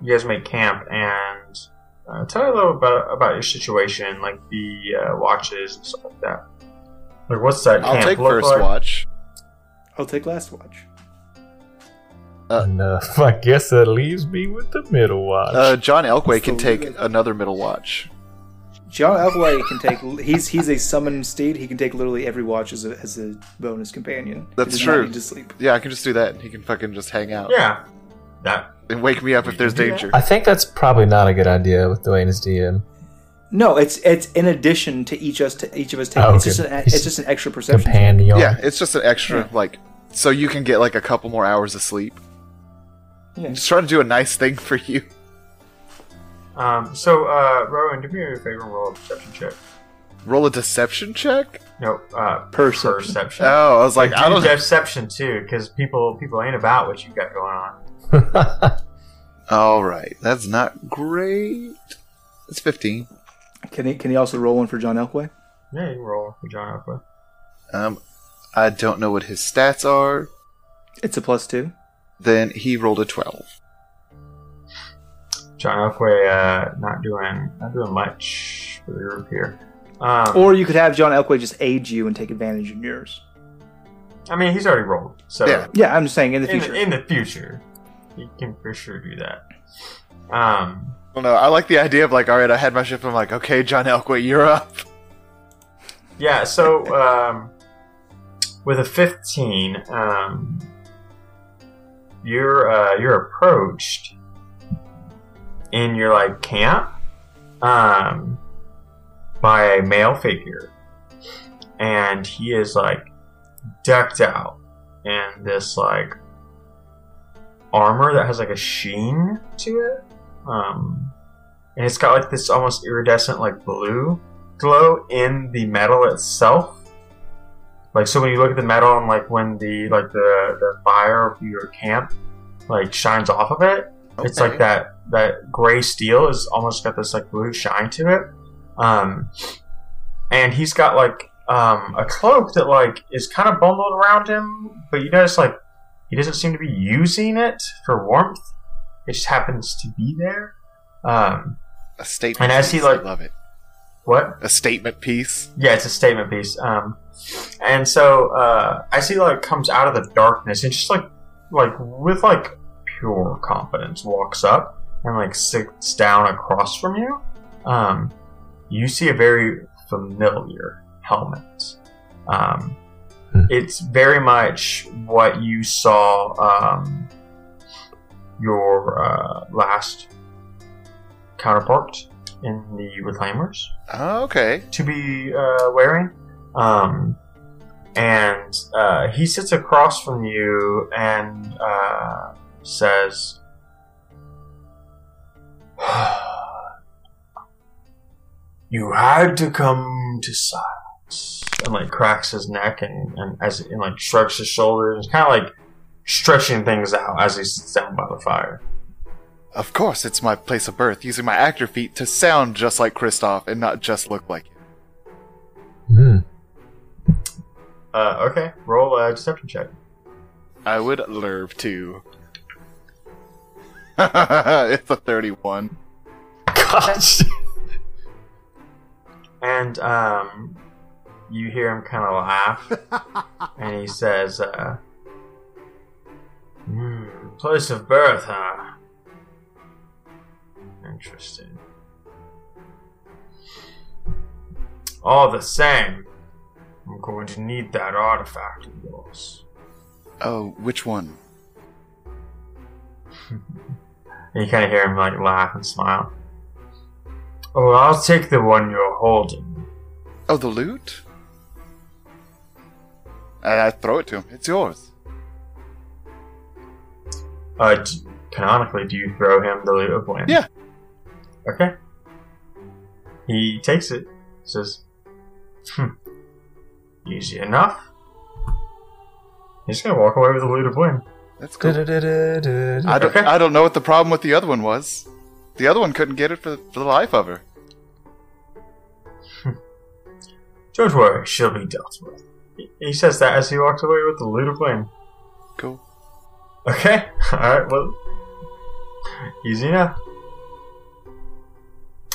you guys make camp and uh, tell me a little bit about your situation, like the uh, watches and stuff like that. Like, what's that I'll take look first like? watch. I'll take last watch. Uh, and uh, I guess that leaves me with the middle watch. Uh, John Elway can take good. another middle watch. John Elway can take. He's he's a summoned steed. He can take literally every watch as a as a bonus companion. That's true. to sleep. Yeah, I can just do that. He can fucking just hang out Yeah, that and wake me up if there's danger. I think that's probably not a good idea with Dwayne as DM. No, it's it's in addition to each us to each of us taking. Oh, It's okay. just an it's just an extra perception. Companion. Yeah, it's just an extra Yeah. like so you can get like a couple more hours of sleep. Yeah. Just trying to do a nice thing for you. Um, so, uh, Rowan, do me a favor and roll a perception check. Roll a deception check. No, uh, Perception. perception. Oh, I was like, do I don't. deception too, because people people ain't about what you got going on. All right, that's not great. It's fifteen. Can he can he also roll one for John Elway? Yeah, you can roll for John Alpha. Um, I don't know what his stats are. It's a plus two. Then he rolled a twelve. John Elway, uh, not doing not doing much for the group here. Um, Or you could have John Elway just aid you and take advantage of yours. I mean, he's already rolled, so Yeah. Yeah, I'm just saying in the in, future. in the future, he can for sure do that. Um, I don't know. I like the idea of like, all right, I had my shift. I'm like, okay, John Elway, you're up. Yeah, so um, with a 15, um, you're uh, you're approached in your like camp um, by a male figure, and he is like decked out in this like armor that has like a sheen to it, um, and it's got like this almost iridescent like blue glow in the metal itself. Like so when you look at the metal and like when the like the the fire of your camp like shines off of it, it's like that that gray steel is almost got this like blue shine to it. Um and he's got like um a cloak that like is kind of bundled around him, but you notice like he doesn't seem to be using it for warmth. It just happens to be there. Um a statement. And as he, piece. I like- love it. what? A statement piece. Yeah, it's a statement piece. Um, and so uh, I see like comes out of the darkness and just like like with like pure confidence walks up and like sits down across from you. Um, you see a very familiar helmet. Um, Hmm. it's very much what you saw um, your uh, last counterpart in the Reclaimers Oh, okay. to be uh, wearing. Um, and uh, he sits across from you and uh, says, "You had to come to silence." And like cracks his neck and, and as and like shrugs his shoulders, kind of like stretching things out as he sits down by the fire. Of course, it's my place of birth, using my actor feet to sound just like Kristoff and not just look like him. Hmm. Uh, okay, roll a deception check. I would love to. it's a 31. Gosh. And um, you hear him kind of laugh, and he says, uh, hmm, "Place of birth, huh? Interesting. All the same, I'm going to need that artifact of yours." Oh, which one? And you kind of hear him like laugh and smile. Oh, I'll take the one you're holding. Oh, the loot? I, I throw it to him. It's yours. Uh, d- canonically, do you throw him the loot of wind? Yeah. Okay. He takes it. Says, "Hmm, easy enough." He's gonna walk away with the loot of wind. That's cool. I don't, I don't know what the problem with the other one was. The other one couldn't get it for, for the life of her. Don't worry, she'll be dealt with. He- says that as he walks away with the loot of wind. Cool. Okay. All right. Well, easy enough.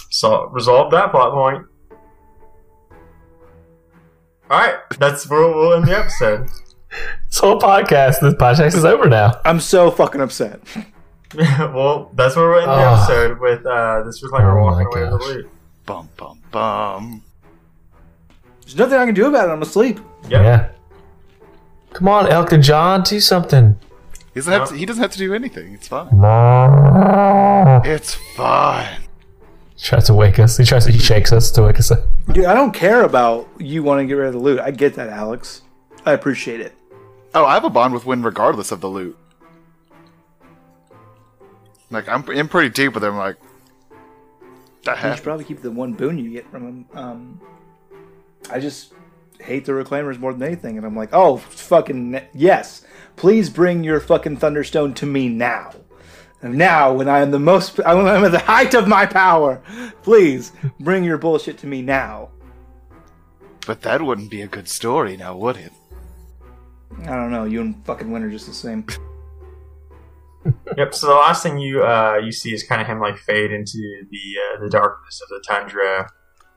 So resolve that plot point. All right. That's where we'll end the episode. This whole podcast, this podcast is over now. I'm so fucking upset. well, that's where we're in the Ah. episode with. Uh, this was like Oh we're my walking away with gosh. the loot. Bum, bum, bum. There's nothing I can do about it. I'm asleep. Yep. Yeah. Come on, Elton John, do something. He doesn't, have to, he doesn't have to do anything. It's fine. He It's fine. He tries to wake us. He tries to, he shakes us to wake us up. Dude, I don't care about you wanting to get rid of the loot. I get that, Alex. I appreciate it. Oh, I have a bond with Win regardless of the loot. Like, I'm in pretty deep with him. Like, that You should probably keep the one boon you get from him. Um, I just hate the reclaimers more than anything, and I'm like, oh, fucking yes! Please bring your fucking thunderstone to me now. And now, when I am the most, when I'm at the height of my power, please bring your bullshit to me now. But that wouldn't be a good story now, would it? I don't know. You and fucking Win are just the same. Yep. So the last thing you uh, you see is kind of him like fade into the uh, the darkness of the tundra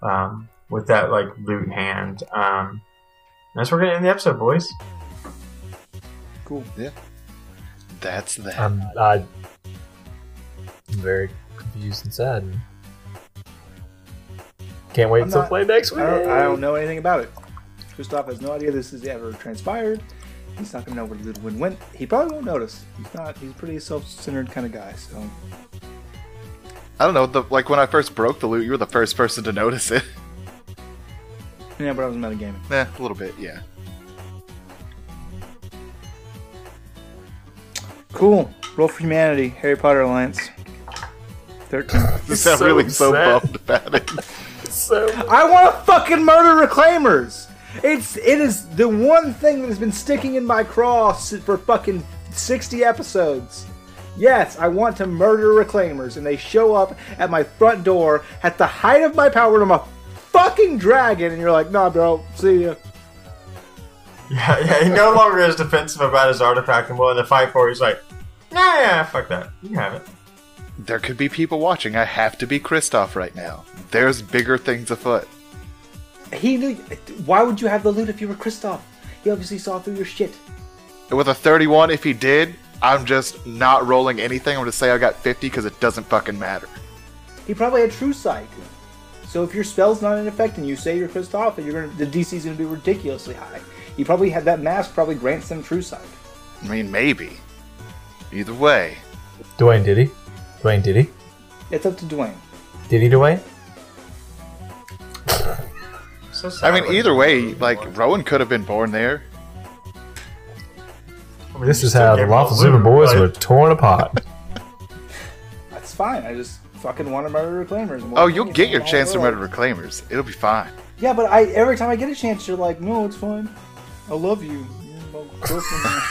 um, with that like loot hand. Um, that's where we're gonna end the episode, boys. Cool. Yeah. That's that. I'm, I, I'm very confused and sad. Can't wait I'm to not- play next week. I don't, I don't know anything about it. Christoph has no idea this has ever transpired. He's not gonna know where the win went. He probably won't notice. He's not. He's a pretty self-centered kind of guy. So I don't know. The, like when I first broke the loot, you were the first person to notice it. yeah, but I was metagaming. eh, a little bit, yeah. Cool. Roll for Humanity. Harry Potter Alliance. Thirteen. You sound so really so sad. bummed about it. So I want to fucking murder reclaimers. It's it is the one thing that has been sticking in my craw for fucking sixty episodes. Yes, I want to murder reclaimers, and they show up at my front door at the height of my power. and I'm a fucking dragon, and you're like, nah, bro, see ya. Yeah, yeah. He no longer is defensive about his artifact and willing to fight for. it. He's like, nah, yeah, fuck that. You can have it. There could be people watching. I have to be Kristoff right now. There's bigger things afoot. He knew. Why would you have the loot if you were Kristoff? He obviously saw through your shit. With a 31, if he did, I'm just not rolling anything. I'm going to say I got 50 because it doesn't fucking matter. He probably had True Sight. So if your spell's not in effect and you say you're Kristoff, you're gonna the DC's gonna be ridiculously high. He probably had that mask probably grants them True Sight. I mean, maybe. Either way. Dwayne, did he? Dwayne, did he? It's up to Dwayne. Did he, Dwayne? So I mean, either way, like, Rowan could have been born there. I mean, This is how the gave him Lawful the loot, Super Boys but- were torn apart. That's fine. I just fucking want to murder reclaimers. Oh, we'll you'll get your chance to world. murder reclaimers. It'll be fine. Yeah, but I every time I get a chance, you're like, no, it's fine. I love you. You're my girlfriend.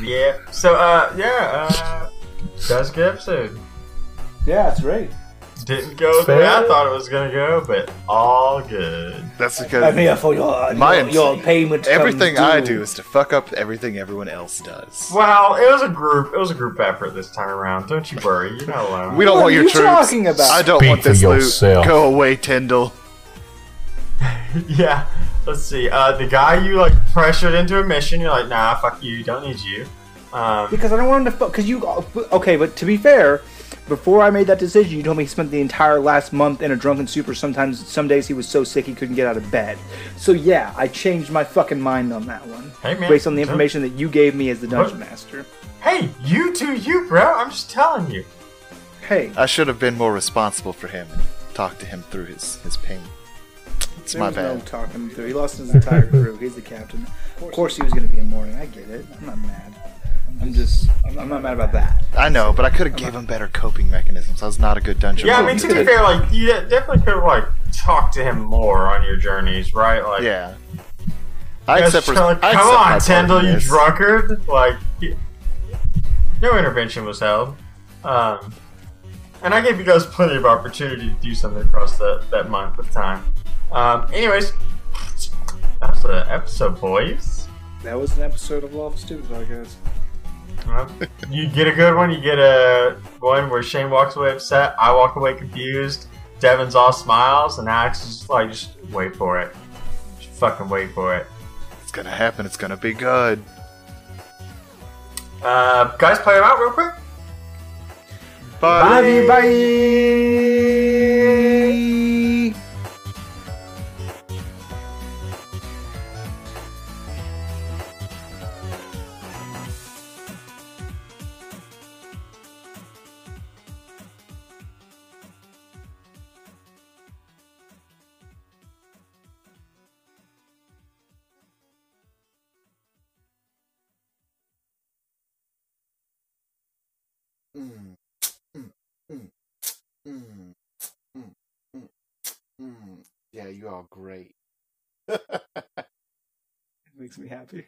Yeah. So, uh, yeah, uh, that's a good episode. Yeah, it's great. Didn't go the way I thought it was gonna go, but all good. That's because I'm here for your, My- your, your payment. everything comes I due. do is to fuck up everything everyone else does. Well, it was a group. It was a group effort this time around. Don't you worry. You're not alone. We don't What want are your you troops. talking about? I don't Speak want for this loot. yourself. Go away, Tyndall. yeah. Let's see. Uh, the guy you like pressured into a mission. You're like, nah, fuck you. Don't need you. Um, Because I don't want him to. fuck. Because you. Okay, but to be fair, before I made that decision, you told me he spent the entire last month in a drunken stupor. Sometimes, some days he was so sick he couldn't get out of bed. So yeah, I changed my fucking mind on that one. Hey, man. based on the information that you gave me as the dungeon What? master. hey, you do you, bro. I'm just telling you. Hey, I should have been more responsible for him and talked to him through his, his pain. It's there my was no talking through. He lost his entire crew. He's the captain. Of course, he was going to be in mourning. I get it. I'm not mad. I'm just. I'm, I'm not mad about that. I know, but I could have gave him better coping mechanisms. I was not a good dungeon. Yeah, I mean to be fair, like you definitely could have like talked to him more on your journeys, right? Like, yeah. I Guys accept. trying res- to, I Come accept on, part Tyndall, in you drunkard! Like, y- no intervention was held, um, and I gave you guys plenty of opportunity to do something across that that month of time. Um, anyways, that's an episode, boys. That was an episode of Love Stupid Podcast. Well, you get a good one. You get a one where Shane walks away upset. I walk away confused. Devin's all smiles, and Alex is just like, just wait for it. Just fucking wait for it. It's gonna happen. It's gonna be good. Uh, guys, play them out real quick. Bye. Love you. Bye. Great. It makes me happy.